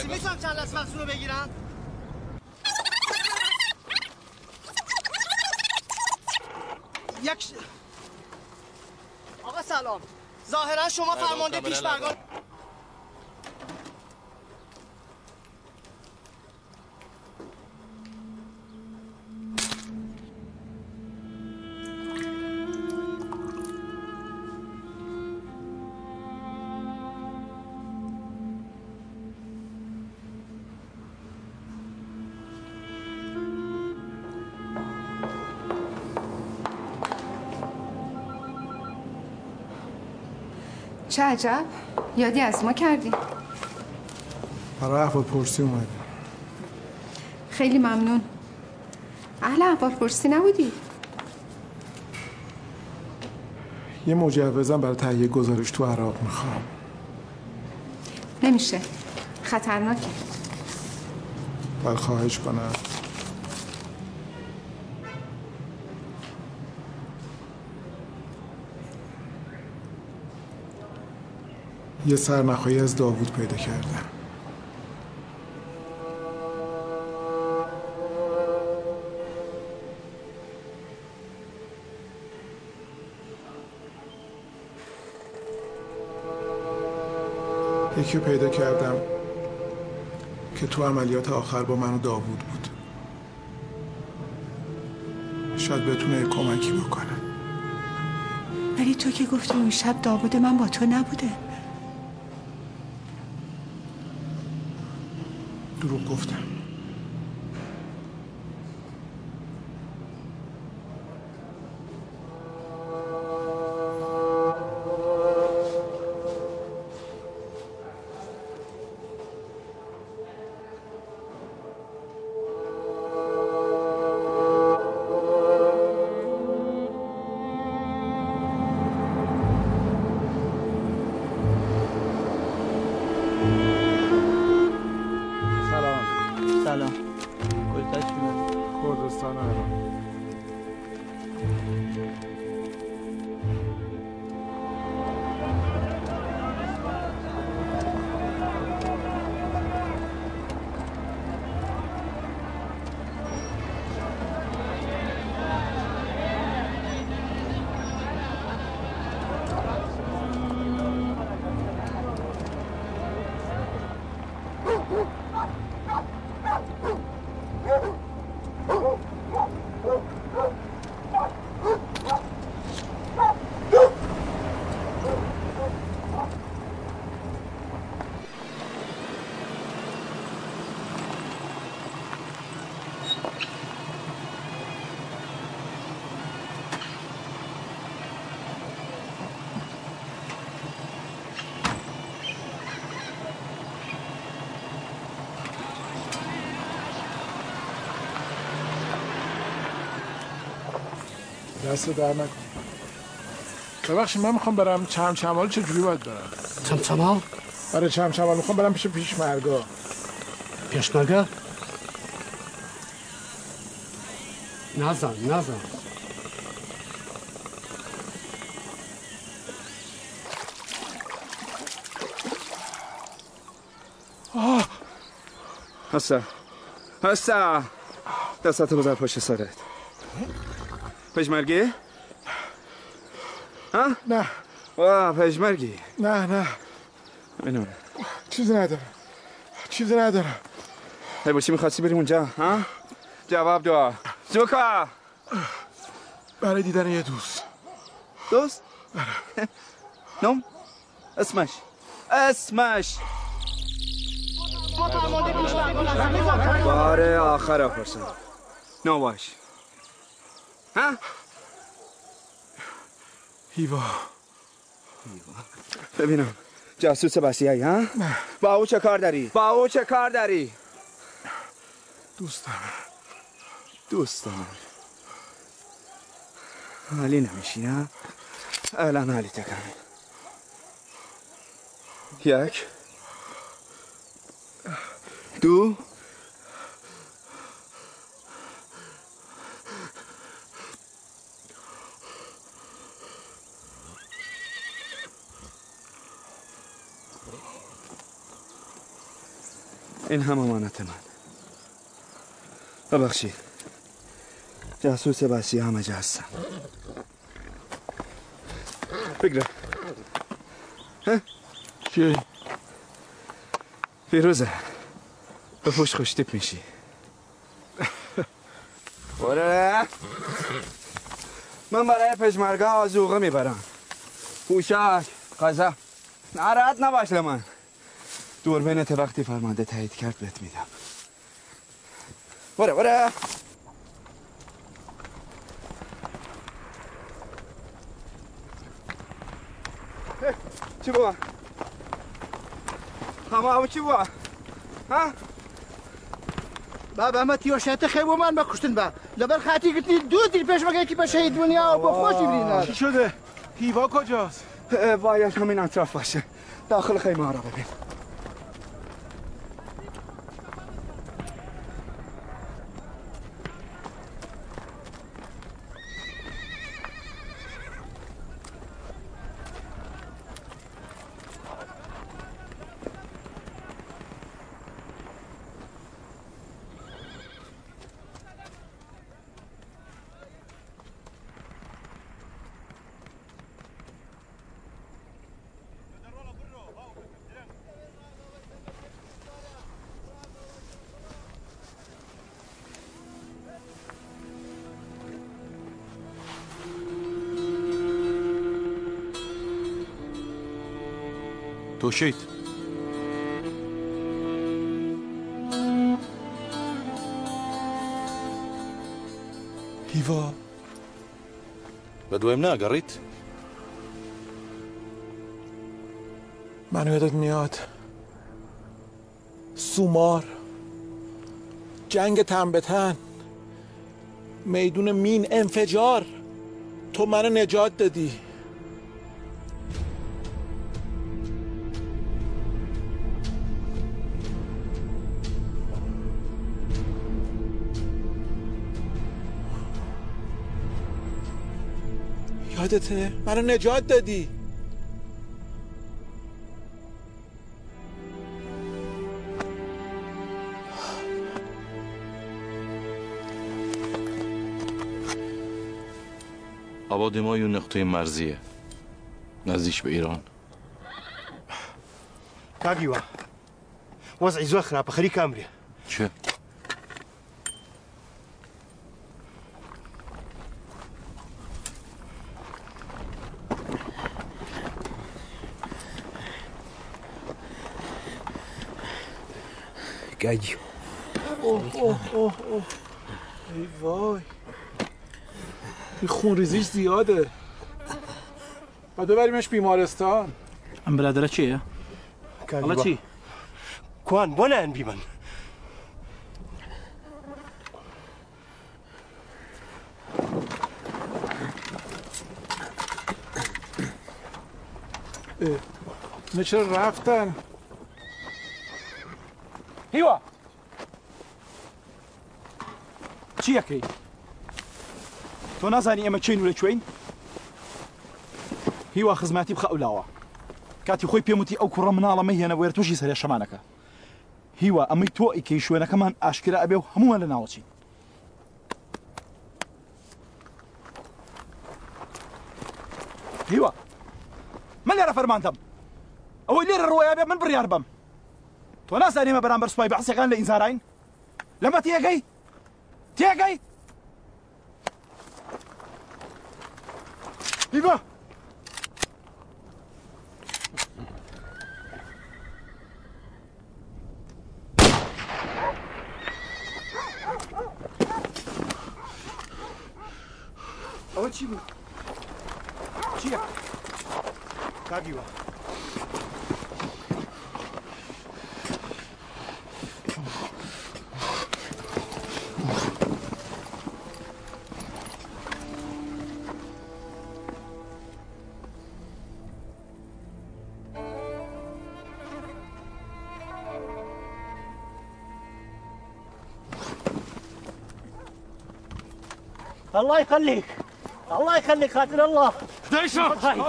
هستی می‌تونم چند لحظه رو بگیرم یک آقا سلام ظاهرا شما فرمانده پیش برگان چه عجب؟ یادی از ما کردی. برای احوال پرسی اومدی. خیلی ممنون. اهل احوال پرسی نبودی؟ یه مجوزم برای تهیه گزارش تو عراق می‌خوام. نمیشه. خطرناکه. باید خواهش کنم. یه سرنخهایی از داوود پیدا کردم. یکی پیدا کردم که تو عملیات آخر با من و داوود بود. شاید بتونه کمکی بکنه. ولی تو که گفتی اون شب داوود من با تو نبوده. دروغ گفتم دست در نکن. ببخشید من می‌خوام برم چم چمال چجوری باید برم؟ چمچما برای چم چمال می‌خوام برم پیش پیش مرگا. پیشمرگه نزن نزن. هستا هستا دستاتو بذار پشت سرت. پشمرگی؟ ها؟ نه. واه پشمرگی نه نه. اینو. چیزی ندارم. چیزی ندارم. هی باشی می‌خواستی بریم اونجا ها؟ جواب دعا زوکا برای دیدن یه دوست. دوست؟ نم؟ اسمش. اسمش. بار آخر پرسن نو ها؟ هیوا ببینم جاسوس بسیایی ها؟ با او چه کار داری؟ با او چه کار داری؟ دوستم دوست دارم حالی نمیشی نه؟ الان حالی تکن یک دو این هم امانت من. ببخشید. جاسوس بسی همه هستم. بگره. چی؟ فیروزه به فوش خوش تیپ میشی. بره من برای پشمرگه آزوغه می‌برم. پوشاک قضا ناراحت نباش من دوربینت وقتی فرمانده تایید کرد بهت میدم بره بره چی بوا؟ همه او چی بوا؟ ها؟ بابا ما تیوشت خیلی من بکشتن با لبر خاطی گتنی دو دیر پیش مگه کی به شهید دنیا و با خوشی برین چی شده؟ هیوا کجاست؟ باید همین اطراف باشه داخل خیمه ها را ببین توشيت هیوا قريت منو یادت میاد. سومار. جنگ تن به تن. میدون مین انفجار. تو منو نجات دادی. یادته؟ منو نجات دادی. آباد ما یه نقطه مرزیه. نزدیک به ایران. كاقيوة وضعي زوخ خراب خليك امري چه؟ قاجي اوه اوه اوه اوه ای وای. این خون ریزیش زیاده. باید ببریمش بیمارستان. ام برادرە چییە؟ ئەڵە چی؟ كوان بونا انبي من نه چرا رفتن؟ چی یەکەی؟ تۆ نازانی ئێمە چین و لەکوێین؟ هیوا خزماتی بخە ئەولاوە. کاتی خۆی پێم وتی ئەو کوڕە مناڵەمە هێنە وێر تووشی سەرێ شەمانەکە. هیوا ئەمەی تۆ ئیکەی شوێنەکەمان ئاشکرا ئەبێ و هەمووان لە ناوچین هیوا من لێرە فەرمانتەم ئەوەی لێرە ڕۆیا بێ من بڕیار بم. تۆ نازانێمە بەرامبەر سوپای بەحسەکان لە ئینزاراین لەمە تێگەی تێگەی هیوا ئەوە الله يخليك الله يخليك خاطر الله.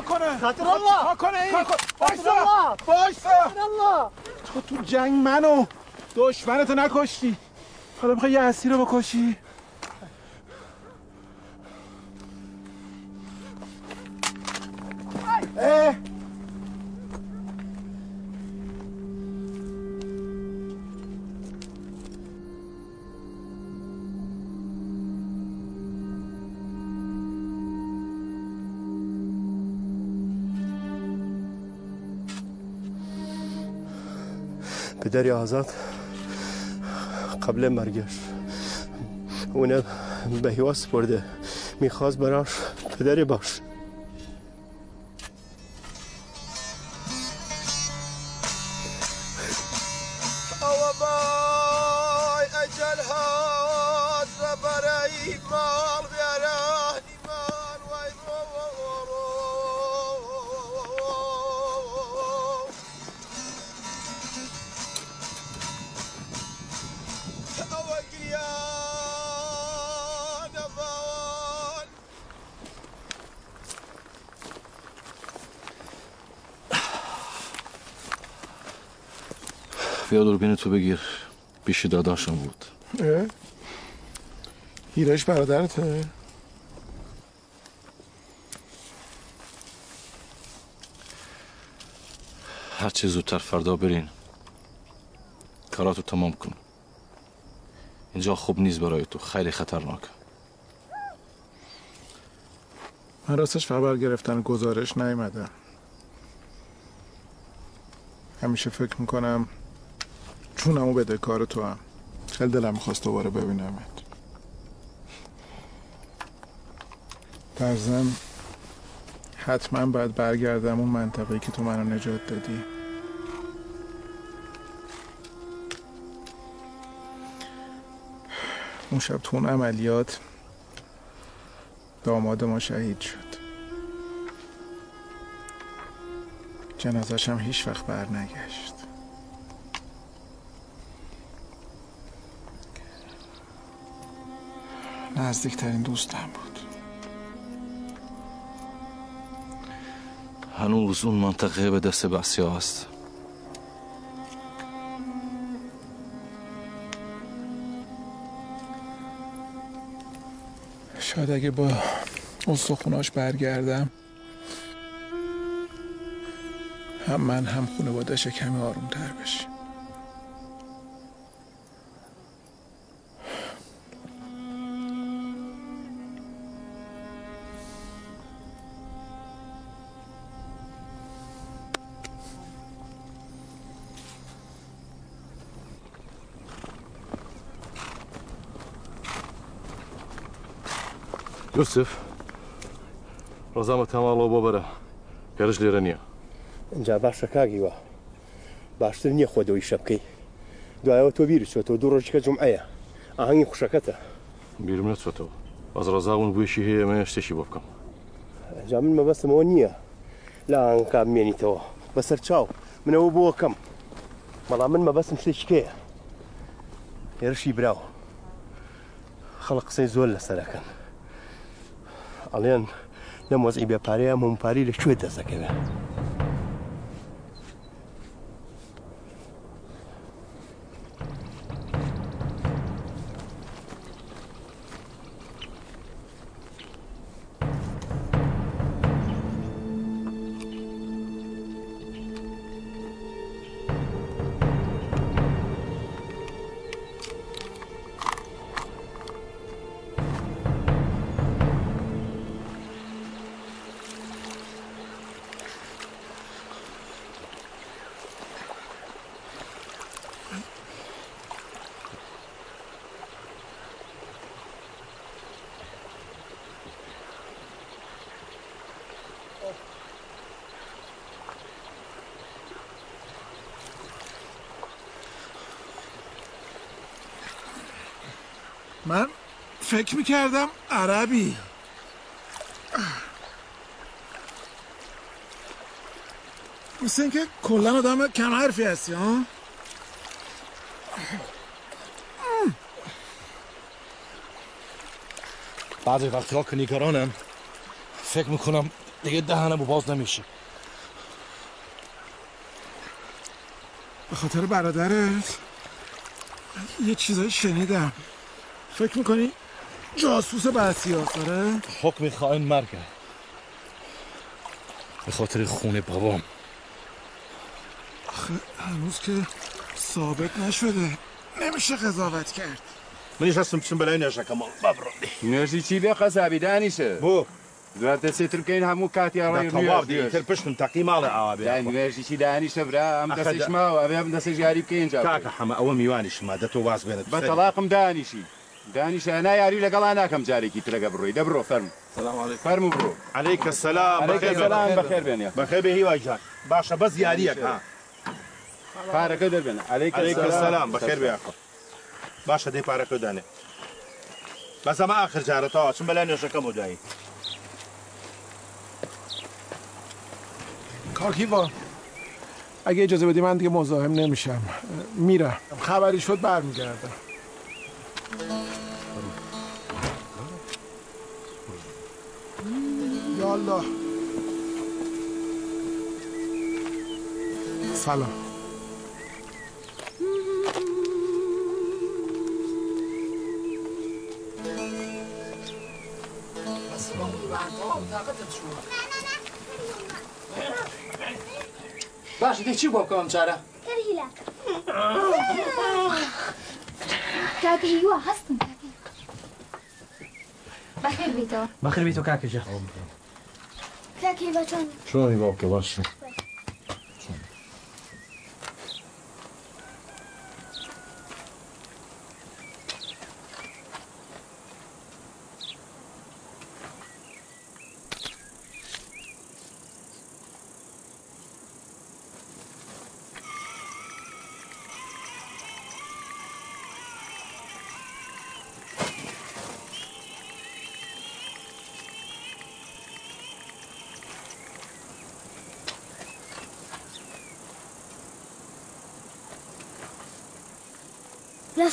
کنه خاطر الله. کنه این خاطر الله. بایستا خاطر الله. تو تو جنگ منو. دشمنتو نکشتی. حالا می‌خوای یه اسیر رو بکشی؟ پدری آزاد. قبل مرگش. اونه به هوا سپرده می‌خواست براش پدری باش بیا دوربین تو بگیر پیش داداشم بود اه؟ هیرش برادرته هر چه زودتر فردا برین کاراتو تمام کن اینجا خوب نیست برای تو خیلی خطرناک من راستش خبر گرفتن گزارش نیومدم همیشه فکر می‌کنم چونمو بده کار تو هم. خیلی دلم می‌خواست دوباره ببینمت. ضمن حتما باید برگردم اون منطقه که تو منو نجات دادی. اون شب تو اون عملیات داماد ما شهید شد. جنازش هم هیچ وقت بر نزدیکترین دوستم بود. هنوز اون منطقه به دست بسیا است. شاید اگه با استخوناش برگردم هم من هم خانوادش کمی آرومتر بشیم یوسف ڕزامە تەماڵەوە بۆ بەرە گەرش لێرە نییە. اینجا باشە کاگیوە. باشتر نییە خۆدەوەی شە بکەی دوایەوە تۆ بیری چۆتەوە دوو ڕۆژکە جمعەیە. ئاهەنگی خوشەکەتە. بیرم نەچێتەوە ئەس ڕزاون بوویشی هەیە مە شتێکی بۆ بکەم. جا من مەبەستمەوە نییە. لا ئەنکا بمێنیتەوە بەسەر چاو منەوە بۆ کەم. بەڵام من مەبەستم شتێککەیە هێرشی براوە خەڵق قسەی زۆر لەسەرەکەن ئەڵێن لەم وەزئی بێپارەیە ممپاری لەکوێ دەسەکەوێ من فکر می‌کردم عربی. مثل اینکه کلا آدم کم حرفی هستی ها؟ بعضی وقتها که نگرانم فکر می‌کنم دیگه دهنم باز نمیشه. به خاطر برادرت یه چیزایی شنیدم. فکر می‌کنی جاسوس بعثی آره؟ حکم خائن مرگه به خاطر خون بابام. آخه هنوز که ثابت نشده. نمیشه قضاوت کرد. منیش هستم بچم بەلای نێژەکەمەوە بابڕۆ نوێژی چی بێ قەزابی دانیشە بۆ دواتە سێتر بکەین هەموو کاتی تەواو دیتر پشتم تەقی ماڵی ئاوا بێ نوێژی چی دانیشە برا ئەم ئەخە دەستش دا- ماوە ئەبێ ئەم دەستە ژیاری بکەین جا کاکە حەمە ئەوە میوانیشما دەتۆ واز بێنێت بە تەلاقم دانیشی دانیشە نا یاری لەگەڵا ناکەم جارێکی ترەگە بڕۆی دەبڕۆ فەرم. فەرم بڕۆ. السلام بخير السلام بخير بەخێر بێنێ بخير بهي واجهان باشا بس ياريك ها. پارەکە دەربێنە عليك عليك السلام. بخير بياخذ باشا دي بارك داني بس ما اخر جارة توا شو بلا نشكم وداي کاکیوا اگه اجازه بدی من دیگه مزاحم نمیشم. میرم خبری شد برمیگردم یالا سلام. باشه دی چی بکنم كرهي هستن كاكي بخير بيتو بخیر بی تو کاکا جان. كاكي باتون چون باب که باشه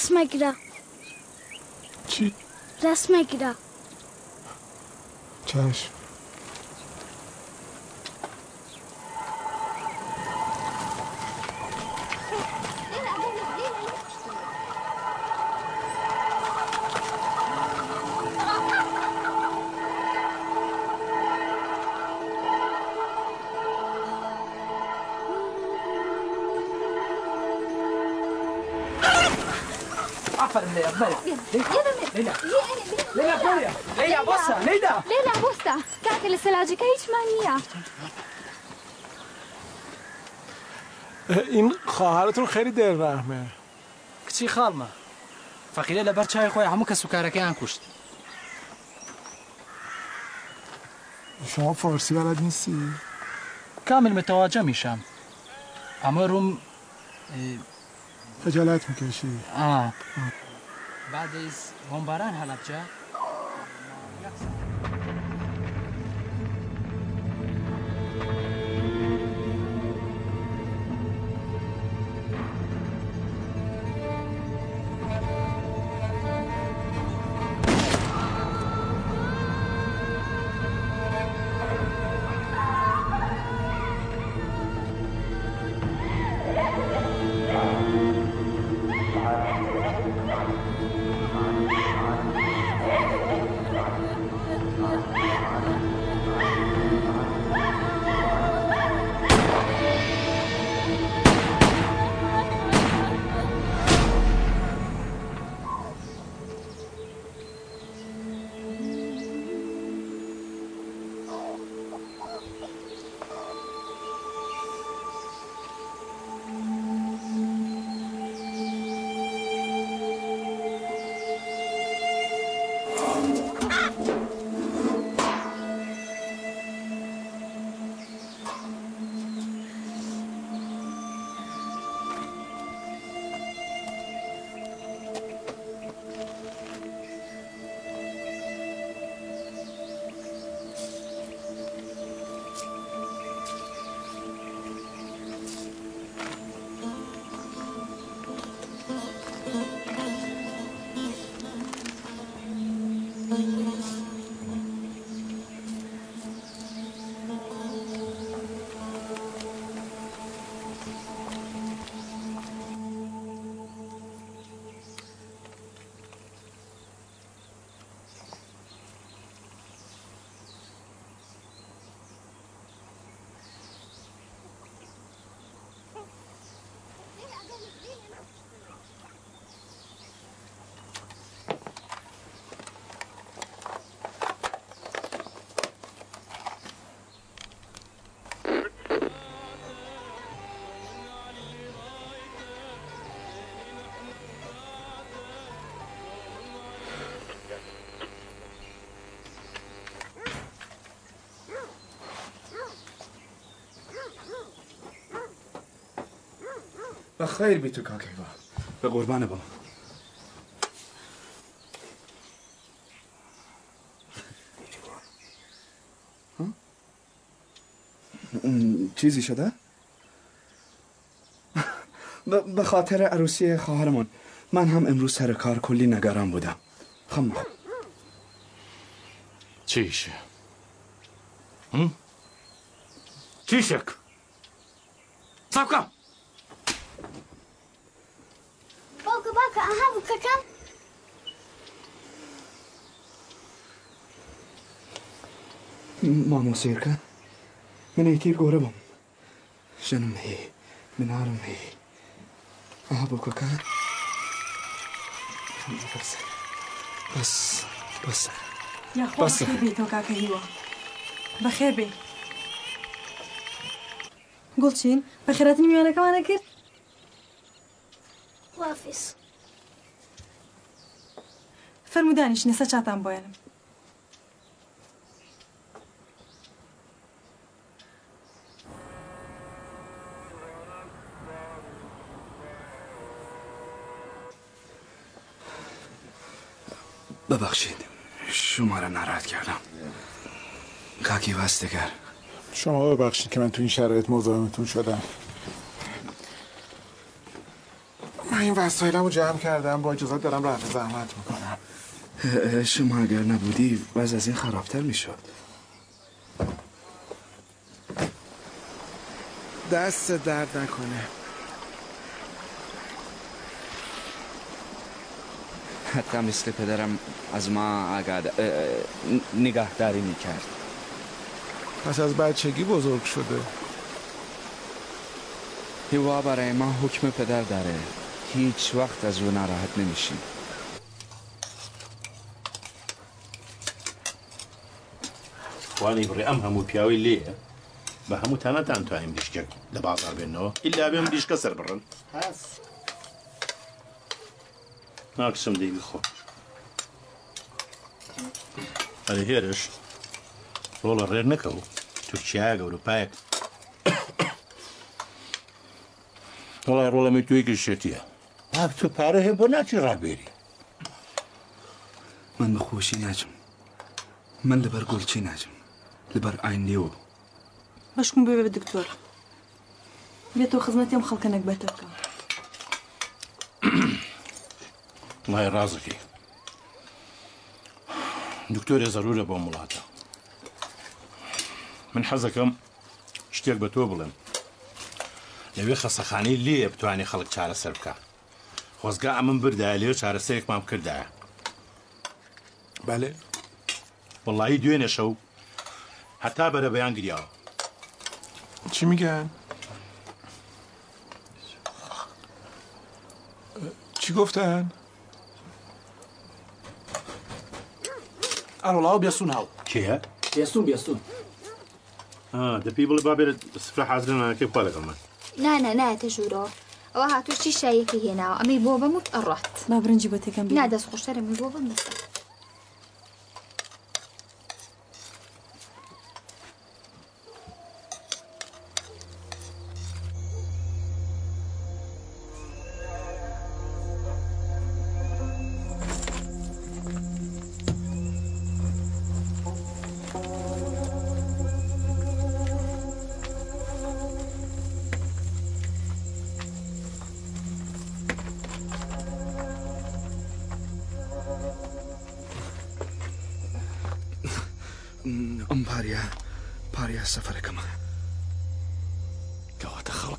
رسمك ده چی؟ رسمك ده چشم. لسلاجك هیچ مانیه این خواهرتون خیلی دل رحمه کچی خاڵمە فەقیرە لەبەر چای خۆی هەموو کە سوکارەکەیان کوشت شما فارسی بلد نیستی؟ کامل متەواجە میشم. ئەمە ڕوم خجالت می‌کشی. آه. بعدیز بۆمباران هەڵەبجە و خیر بی تو کاکیوا به قربان با چیزی شده؟ به خاطر عروسی خواهرمان من هم امروز سر کار کلی نگران بودم. خب چیشه هم؟ چیشک مامۆ سێرکە من ئەیتیر گۆرە بم. ژنم هەیە منارم هەیە ئەها بۆکەکە بەس بەس بەس یاخۆ بەسە. بەخێر بێ تۆ کاکە هیوە بەخێر بێ گوڵچین بەخێراتی میوانەکەمانە کرد؟ وافیس. فەرمودانیش نێسە چاتان بۆیانم ببخشید. شما را ناراحت کردم. کاکی وستگر شما ببخشید که من تو این شرایط مزاحمتون شدم. من این وسایلم رو جمع کردم با اجازت دارم رفع زحمت می‌کنم شما اگر نبودی وضع از این خرابتر می‌شد. دست درد نکنه. حتی مثل پدرم از ما آگاد نگهداری می‌کرد. پس از بچگی بزرگ شده. هوا برای ما حکم پدر داره. هیچ وقت از او ناراحت نمیشیم. وانی بڕێ ئەم هەموو پیاوی لێیە بە هەموو تانەتان توانین دیشکێک لە بازار بێنەوە ئللا بێم دیشکە سەر بڕن ناکسم دەیبی خۆ ئەرە هێرش ڕۆڵە ڕێر نەکەو تورکیا گەوروپایەک وڵای ڕۆڵەمی توێکی شێتیە باک تو پارە هەیە بۆ ناچی ڕابێری من بە خۆشی ناچم من گوڵچی ناچم لەبەر ئاینلێەوە بەشکم بێ بە دکتۆر بێتەوە خزمەتیم خەڵکەنەک بەتە بکەم وڵای ڕازەکەی دکتۆرێ زەرورە بۆ وڵاتە من حەزەکەم شتێک بە تۆ بڵێم. لەوێ خەسەخانی لێ بتوانێت خەڵک چارەسەر بکە. خۆزگا ئەمن بردایە لێ چارەسەرێکمان کردایە. بەێ وڵایی دوێنێ شەو هەتا بەرە بەیان گریاوە. چی میگن؟ چی گفتن؟ ئەڵاو بێسون هاو کێە؟ بێستون بێستون دەپی بڵێ با بێت سفرە حازرنەکەی خوا لەگەڵ من نانە نایەتە ژوورۆ ئەوە هاتوشتی شایەکی هێناوە ئەمەی بۆ بەموت ئەڕات با برنجی بە تێکەم نادەست خۆشتەرە من بۆ بم بەسە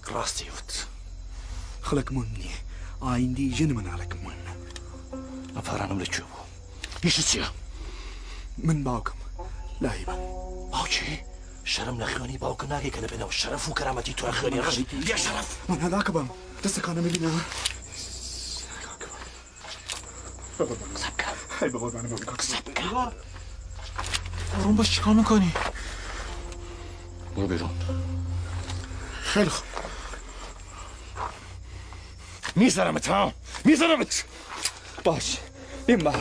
خەڵک ڕاستی وت خەڵک من نییە ئایندی ژن مناڵێکم من ئەفارانم لەکوێ بوو هیچ چییە من باوکم لای من باوکی شەرم لە خوێنی باوکە ناگەی کە لەبێنەوە شەرف و کەرامەتی تو خوێنی ڕژی شەرف من هەداکە بم دەستەکانە ببینە های بە قوربانە بم کاک آروم میذارمت ها؟ میذارمت. باش این بر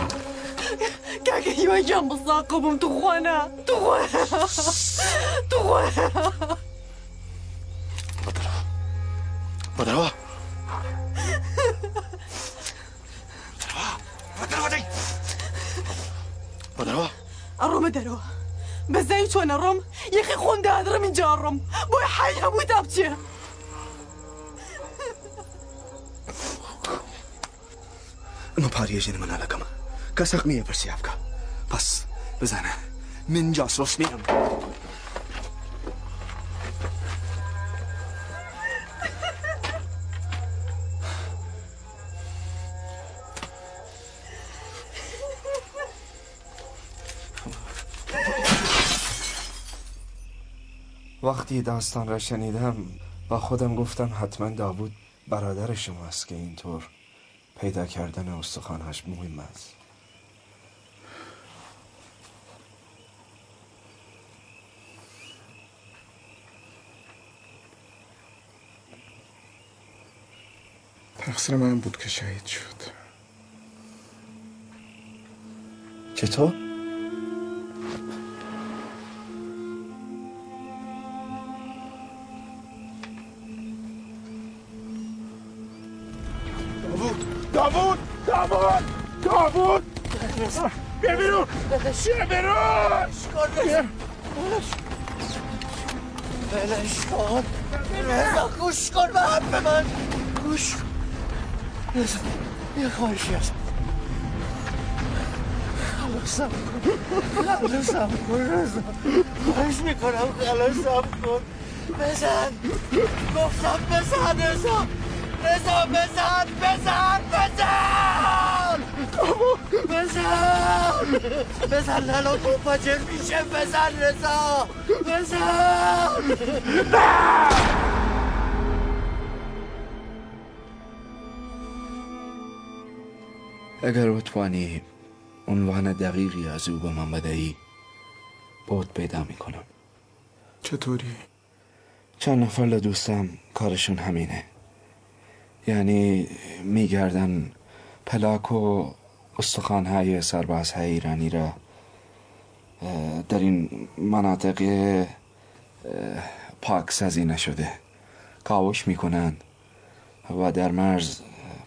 کاکا یواجم بساقبم تو خونه. تو خونه. تو خونه. بدروا بدروا بدروا دي بدروا الروم دروا بس زي شو انا الروم يا اخي خون ده من جا حي ابو بچێ ئەمە پارێژێنە منالەکەمە کەسەق نییە پرسیا بکە پس بزانە من جاسۆس نیم وقتی داستان را شنیدم با خودم گفتم حتما داوود برادر شماست که اینطور. پیدا کردن استخوانش مهم است تقصیر من بود که شهید شد چطور؟ بیا بیرون بیا بیرون بلش کن رضا گوش کن به حرف من گوش کن رضا یه خواهشی هست خلاصم کن خلاصم کن رضا خواهش می‌کنم خلاصم کن بزن گفتم بزن رضا رضا بزن بزن بزن بزن. بزن لالو منفجر میشه. بزن رضا. بزن. اگر بتوانی عنوان دقیقی از او به من بدهی بود پیدا می‌کنم. چطوری؟ چند نفر له دوستم کارشون همینه. یعنی میگردن پلاک و استخوانهای سربازهای ایرانی را در این مناطق پاک سازی نشده. کاوش می‌کنن و در مرز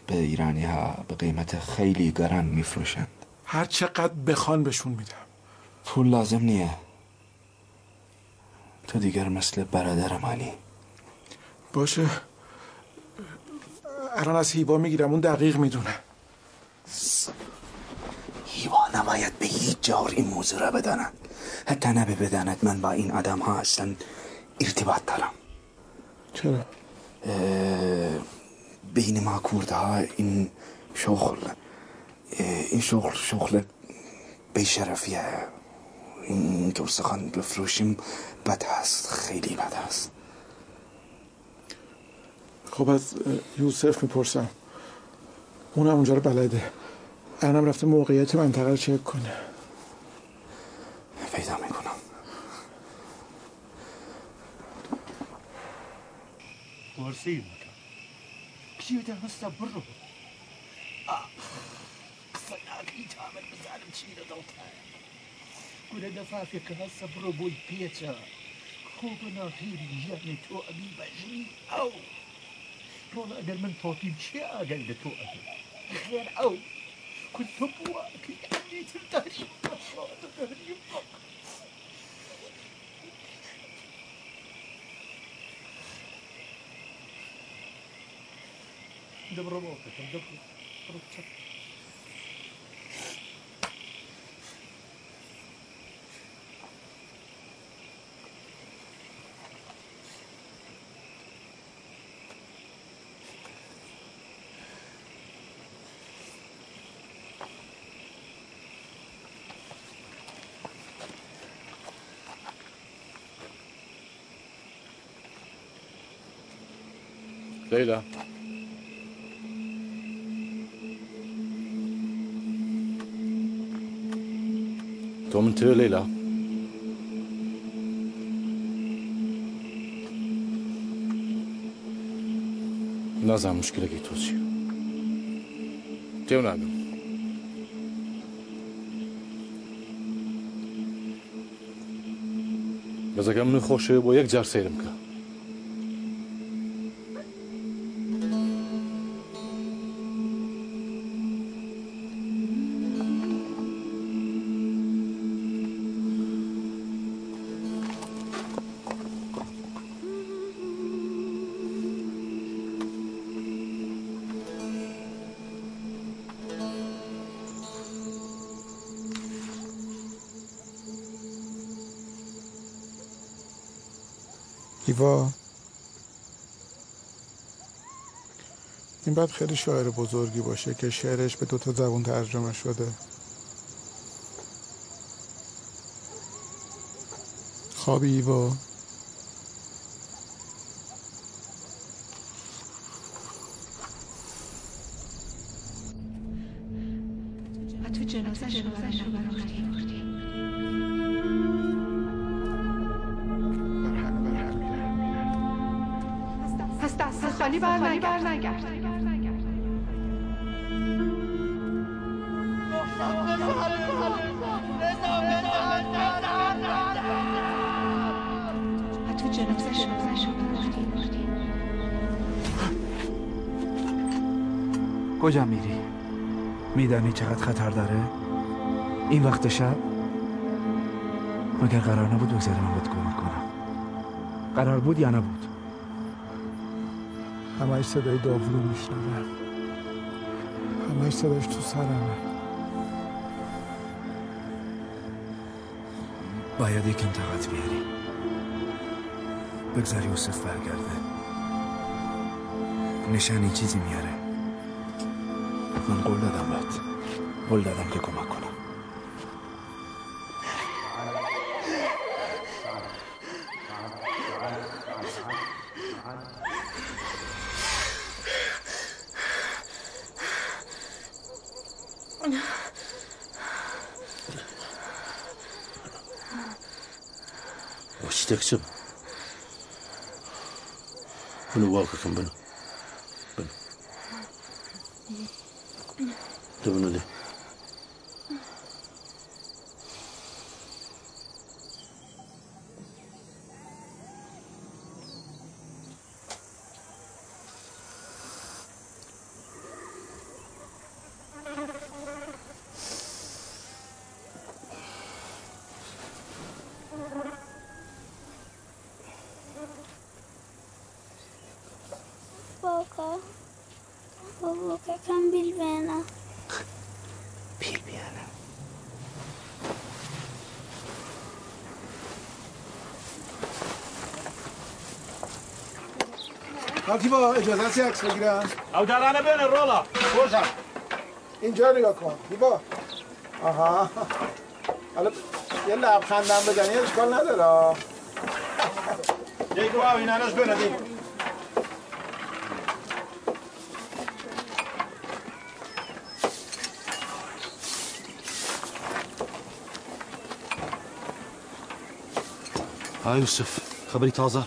به ایرانی ها به قیمت خیلی گران میفروشند. هر چقدر بخوان بهشون میدم. پول لازم نیه. تو دیگر مثل برادر منی باشه. الان از هیوا می‌گیرم اون دقیق می‌دونه. هیوا نباید به هیچ جور این موضوع را بداند. حتی نبه بداند من با این آدم ها اصلا ارتباط دارم. چرا؟ بین ما کرده ها این شغل این شغل شغل بیشرفیه. این که استخوان بفروشیم بد هست خیلی بد هست. خب از یوسف می‌پرسم. اونم اونجا رو بلده. الانم رفته موقعیت منطقه رو چک کنه. پیدا می‌کنم. ورسیم پیوده هستا برو قسەناکەی تامن بزانم چی لە دڵتایە گورە دەفافێکە هەستە بڕۆ بۆی پێچە خۆ بە ناخێری ژیانی تۆ ئەبی بەژنی ئەو ڕۆڵ ئەگەر من تۆپیم چێ ئاگەی لە تۆ ئەبێ خێر ئەو کون تۆ بووە کە ئەمیتر داری بەخۆ دەبڕۆ بۆکەکەم دەبڕۆ بڕۆ چەپ لەیلا تۆ من ترێ لەیلا. نازان مشکلەکی تۆ چیە. تێو ناگەم بەزەکەم من خۆشەوێ بۆ یەک جار سێرم کە. ایوا این باید خیلی شاعر بزرگی باشه که شعرش به دو تا زبون ترجمه شده. خوابی ایوا. و تو جنازه پس خالی بر نگرد تو جنازه کجا میری؟ میدانی چقدر خطر داره؟ این وقت شب؟ مگر قرار نبود وزیر من بهت کمک کنم قرار بود یا نبود؟ همش صدای داوودو میشنوم همش صداش تو سرمه. باید یکم طاقت بیاری. بگذار یوسف برگرده. نشانی چیزی میاره. من قول دادم بهت. قول دادم که کمک کنم Walker Company. با اجازه هستی عکس بگیرم او دارانه بین رولا. روشن اینجا نگاه کن. هیوا آها. حالا یه لبخندم بزنی اشکال نداره. دیگه واو این اناش بینه دیگه ها یوسف خبری تازە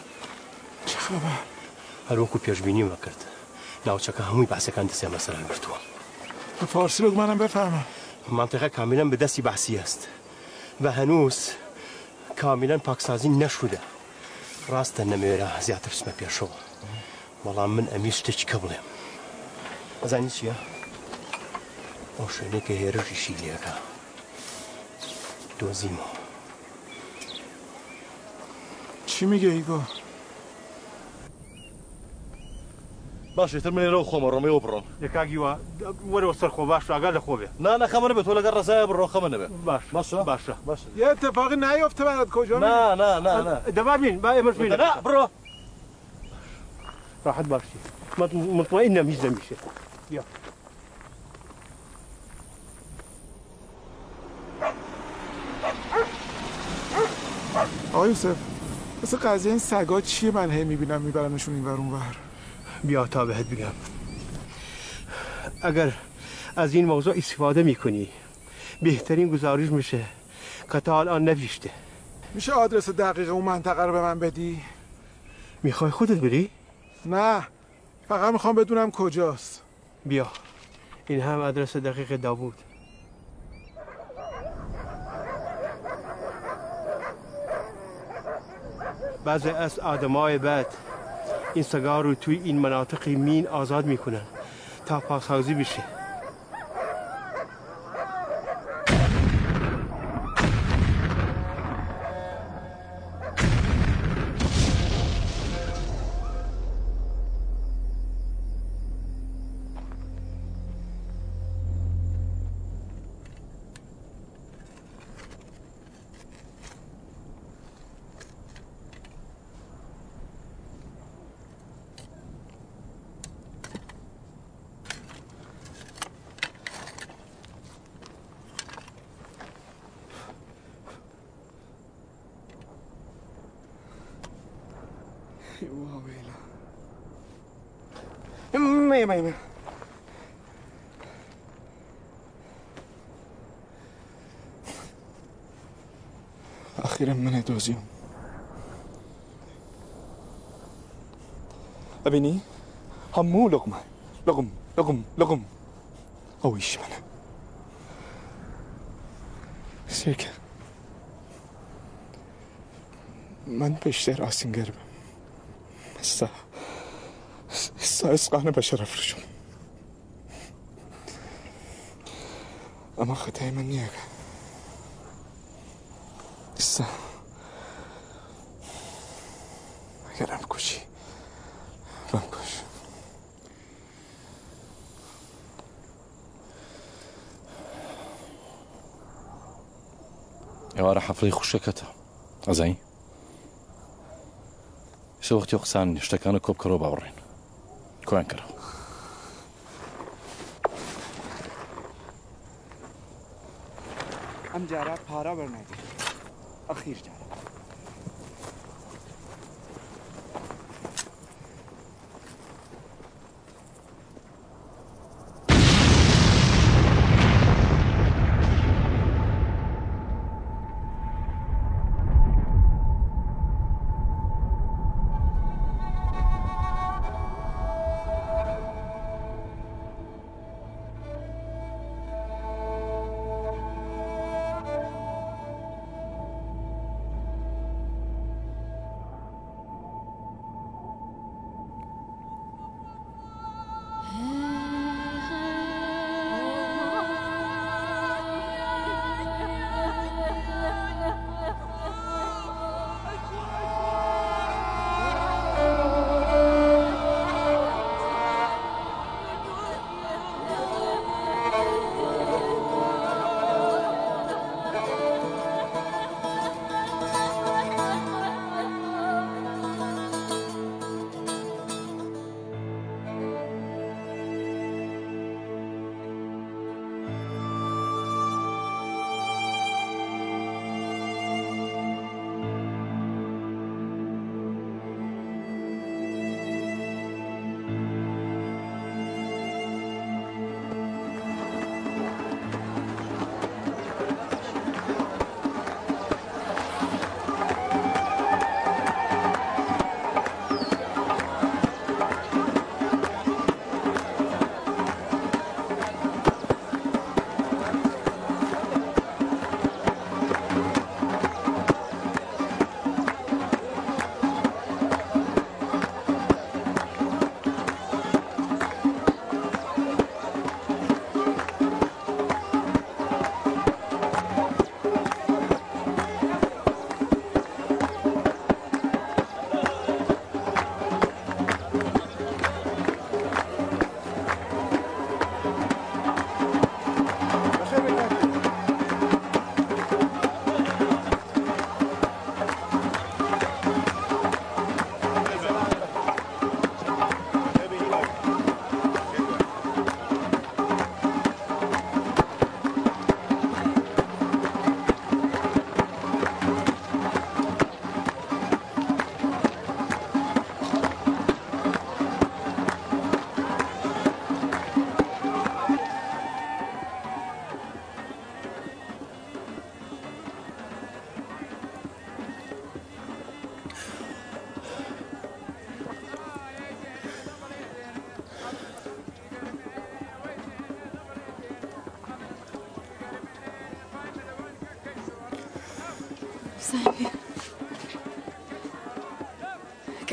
چه خبر؟ هەروەکو پێشببینی مەکرد ناوچەکە هەمووی باسەکان دەسێ مەسەرا گرتووە. فارسی بگومانم بفهمە. مانتەقە کاملەن بەدەستی باسی هەست. بە هەنووس کاملەن پاکسازی نەشودە ڕاستە نەمێرە زیاتر سمە پێشەوە. بەڵام من ئەمی شتێکی کە بڵێم. ئەزانی چییە؟ ئەو شوێنێکە هێرشی شیلەکە دۆزیمەوە. چی میگەی گۆ؟ باشە تر من لەو خۆمە ڕۆمەوە بڕۆم. یکاگیوە وەرەوە خۆ باش ئاگا لە خۆ بێ. نا نەخەمە بێت تۆ لەگەڵ ڕزایە بڕۆ خەمە نەبێ. باش باشە؟ نه نه نه نه دەبا بین با ئێمەش نه بڕۆ راحت باشی. مطمئنم هیچ نمیشه. بیا. آقا یوسف مثل قضیه این سگا چیه؟ من هی می‌بینم میبرنشون این ور اون ور. بیا تا بهت بگم. اگر از این موضوع استفاده می‌کنی بهترین گزارش میشه که تا الان نوشته. میشه آدرس دقیق اون منطقه رو به من بدی؟ می‌خوای خودت بری؟ نه فقط می‌خوام بدونم کجاست. بیا. این هم آدرس دقیق داوود. بعضی از آدمای بد این سگا رو توی این مناطق مین آزاد می‌کنن تا پاسازی بشه. واويلا يما يما يما أخيرا من دوزيهم أبني همو لقمة لقم لقم لقم أو إيش منه سيك من بیشتر آسینگر بم استا استا اسقانه بشر افرشم اما خطای من نیه استا اگرم کشی بم کش ئێوارە حەفڵی خوشەکەتە ئەزایی سوەختی قسان شتەکانە کۆبکەڕۆ باوەڕێن کویان کەرەوە ام جارا پارا برنایدی اخیر جارا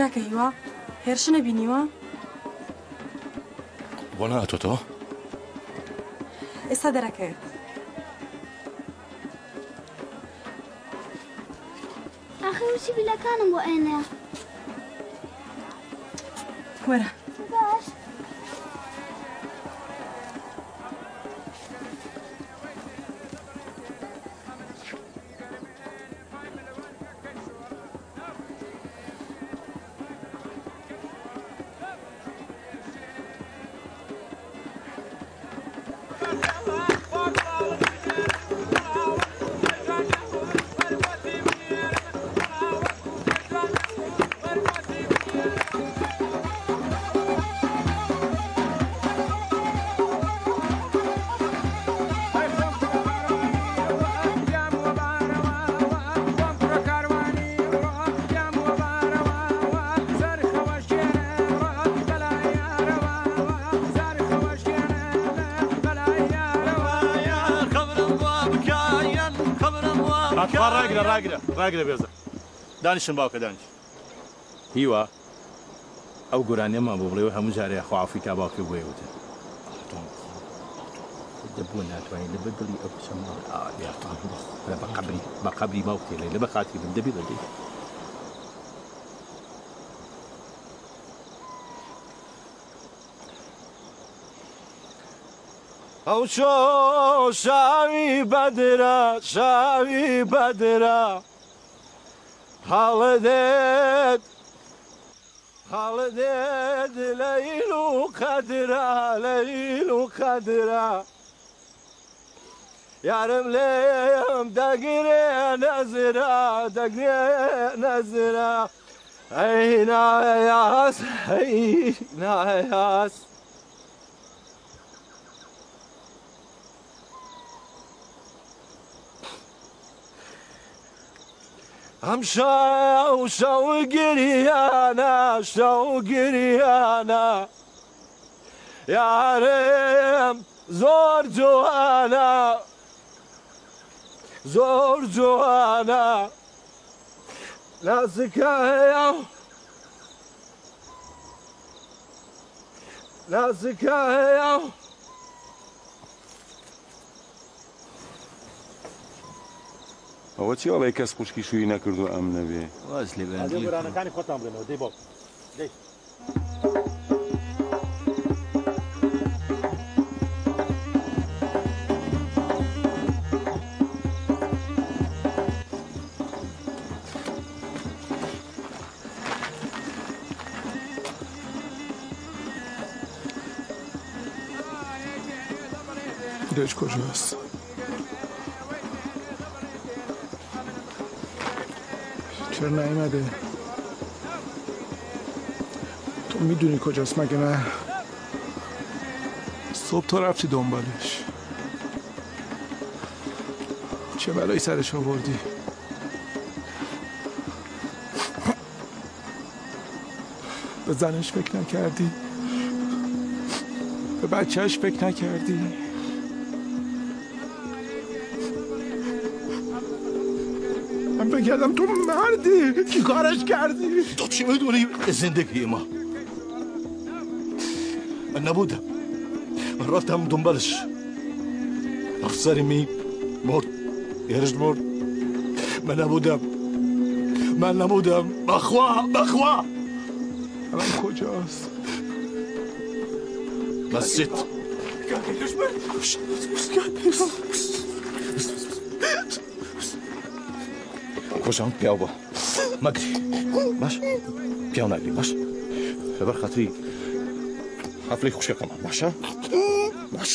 کاکە هیوا هێرش نەبینیوە بۆ ناتۆتەوە ئێستا دەرەکەوێت آخر وچی بیلەکانم بۆ ئێنەیە وەرە ڕاگرە بێزە دانیشن باوکە دانیش هیوە ئەو گۆرانێمە بۆ بڵێەوە هەموو جارێ خواافریکا باوکە بۆی وتە دەبوو ناتوانین لە بەدڵی ئەو بە قبری بە قبری باوکێ لێ لە بە خاتی من دەبی بەدەی ئەو چۆ شاوی بەدرە شاوی بەدرە خالدت خالدت ليل وقدرة ليل وقدرة يا رمليم دقري نزرة دقري نزرة هينا يا هينا يا همشا وشوقري أنا شوقري أنا. يا ريم زور جوانا. زور جوانا. لا سكايا لا سكايا ئەوە چی ئەڵێ کەس خوشکی شووی نەکردو ئەم نەبێ گۆرانەکانی خۆتان بڵێنەوە دەی بۆ دەی ایرج کجاست چرا نیومده. تو می‌دونی کجاست مگه نه؟ صبح تا رفتی دنبالش. چه بلایی سرش آوردی؟ به زنش فکر نکردی؟ به بچهش فکر نکردی؟ من فکر کردم. تو مردی. چی کارش کردی؟ تو چی می‌دونی؟ زندگی ما. من نبودم. من رفتم دنبالش. افسری می مرد یارش مرد من نبودم. من نبودم. بخوا بخوا. الان کجاست؟ مسجد. کۆشان پیاو بە مەگری باش. پیاو ناگری باش. لەبەر خەتری هەفلەی خوشەکەمان باشە باش.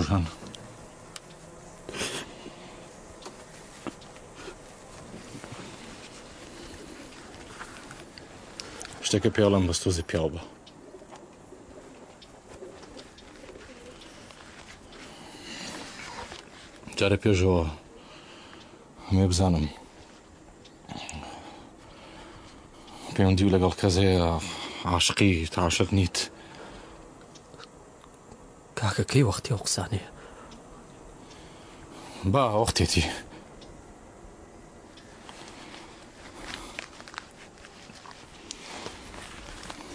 Bojan. Ще ке пеолам во стузи пеолба. Джаре пежо мебзанам. Пеон дивлегал казе ашки, ташат нит. عاشقی تاشق نیت کاکەکەی وەختی ئەو قسانەیە با وەختێتی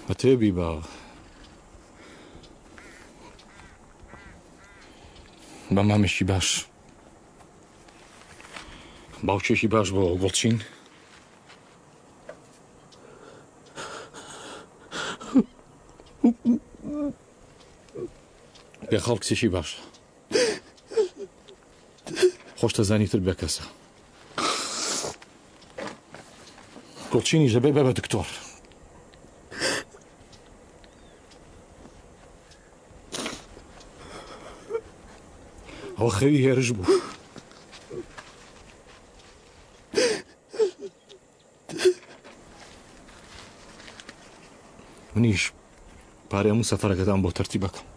بە تێبی بە بە مامێکی باش باوکێکی باش بۆ گڵچین پێ خەڵ کچێکی باش. خۆشتە زانی تر بێ کەسە. گڵچینی ژەبێ بە بە دکتۆر. ئەوە خەوی هێرش بوو. منیش پارێ هەموو سەفەرەکەتان بۆ تەرتی بکەم.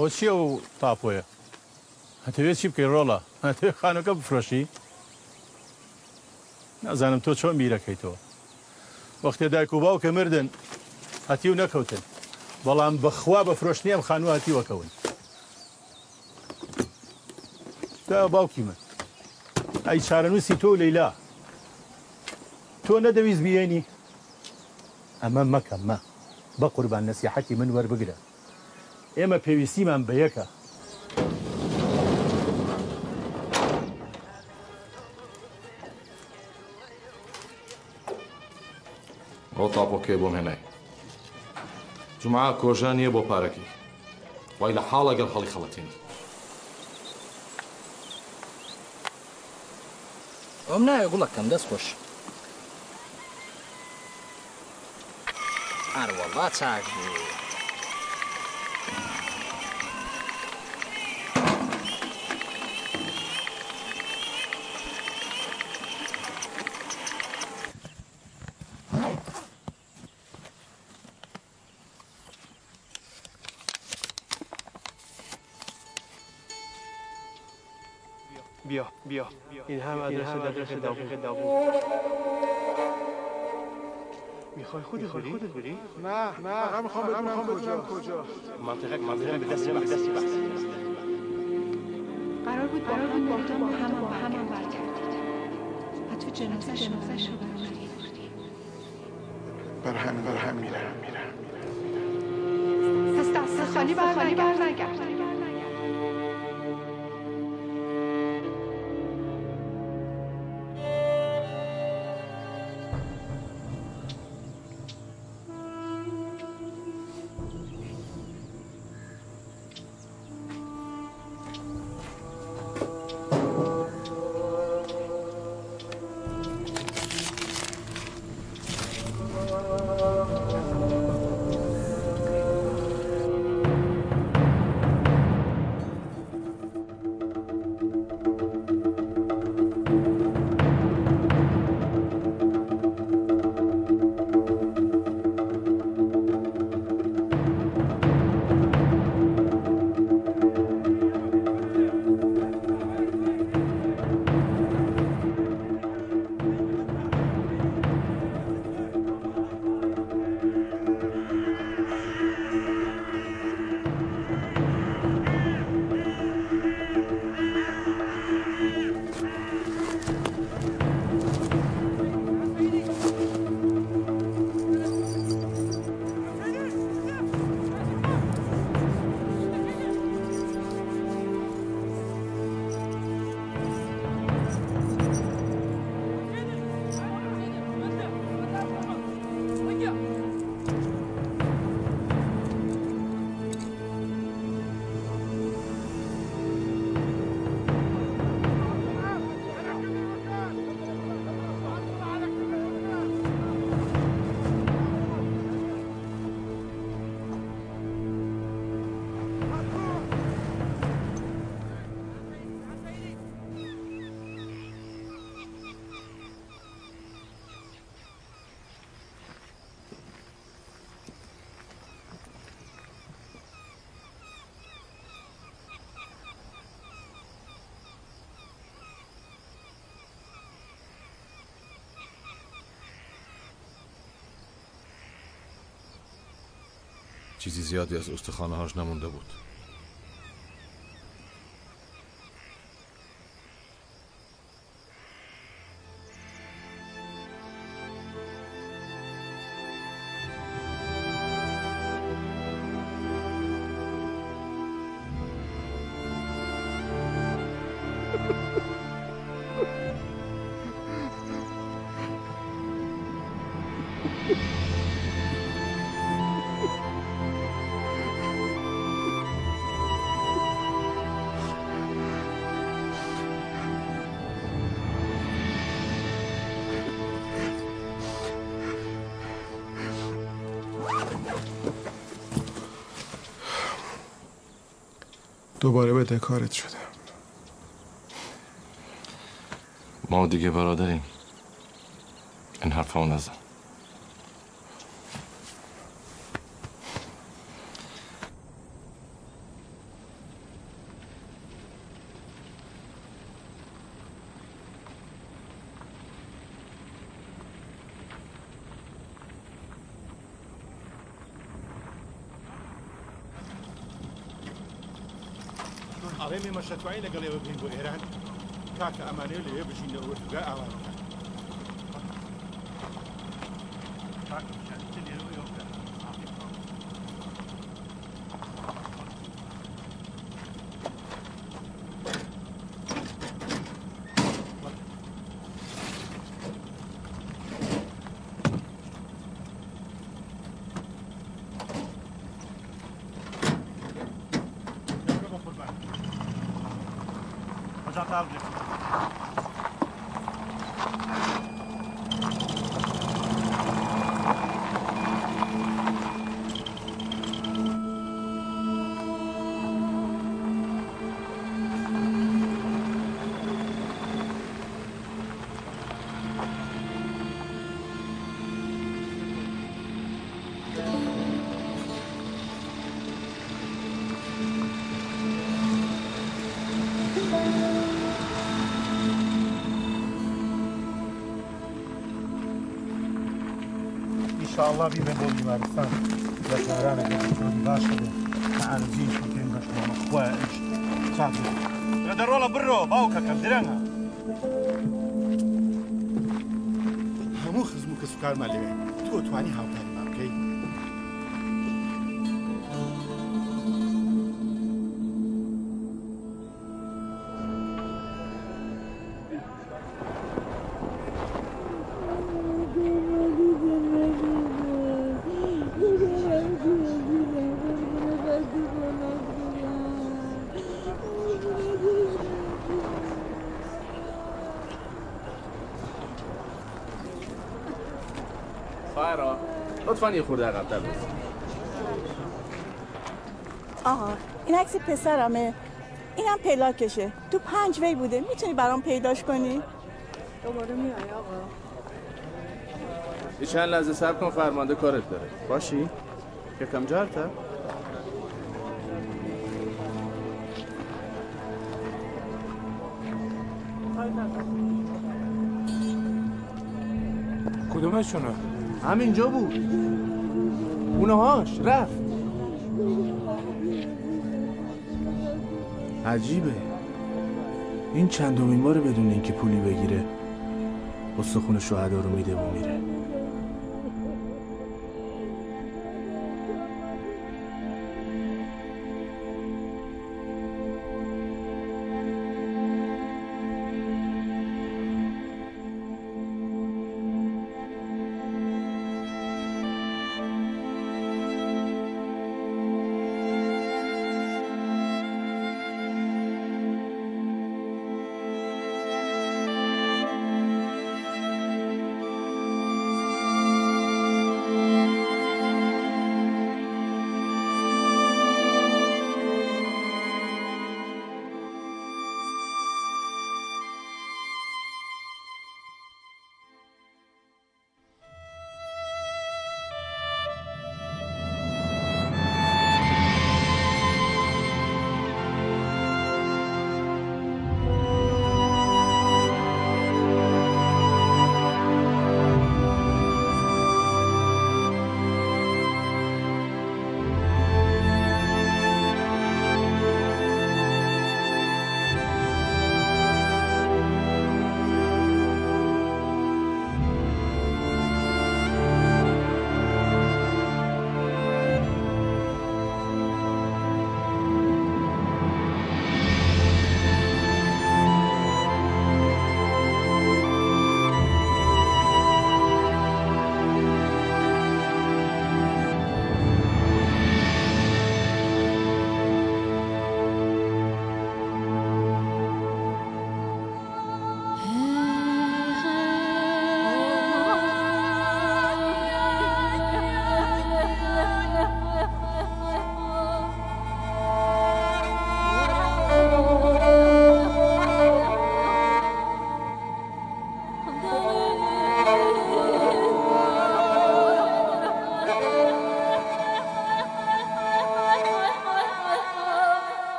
ئەوە چییە و تاپۆیە؟ هەتەوێت چی بکەی ڕۆڵە؟ هەتێ خانەکە بفرۆشی؟ نازانم تۆ چۆن بیرەکەیتەوە. وەختێ دایک و باو کە مردن هەتی و نەکەوتن. بەڵام بەخوا بە فرۆشتنی ئەم خانوو هەتی وەکەون. دا باوکی من. ئەی چارەنووسی تۆ لەیلا. تۆ نەدەویست بیێنی؟ ئەمە مەکە مە بە قوربان نەسیحەتی من وەربگرە. ئێمە پێویستیمان بە یەکە. ئەو تاپۆکێ بۆم هێنای؟ جمعا کۆژان نییە بۆ پارەکەی وای لە حاڵە گەڵ هەڵی خەڵەتێنی ئەم نایە گوڵەکەم دەست خۆش. ئەروەڵا چاک بوو. دقیق می‌خوای خودت بری؟ خودت. بری؟ نه نه. فقط می‌خوام بدونم کجا کجا منطقه منطقه به دست به دستی بحث قرار بود قرار بود با هم با هم با هم برگردید. حتی جنازه جنازه شو بر همین بر هم میرم میرم پس دست خالی برگرد. نگرد چیزی زیادی از استخوانه هاش نمونده بود. دوباره به دکارت شدم ما دیگه برادریم. این حرفا نزن. ئێمە شەتوایی لەگەڵ ئێوە بین بۆ ئێران. کاکە ئەمانەیە لەوێ بژین لە وەرتگا ئاوان بکات شاء الله بيبقى دول مارسان لتهران جديد باشر تعالجين شوتين مخواه إيش خاطر قدر والله برو باوكا كبدرنا همو خزمو كسوكار مالي تو تواني هاو هاوتاني لطفا یه خورده عقب‌تر بزن آها این عکس پسرمه. اینم پلاکشه. تو پنج وی بوده. می‌تونی برام پیداش کنی؟ دوباره میای آقا. یه چند لحظه صبر کن فرمانده کارت داره. باشی؟ یکم جارته کدومشونه؟ همینجا بود. اونهاش رفت. عجیبه. این چندمین باره بدون اینکه پولی بگیره استخون شهدا رو میده و میره.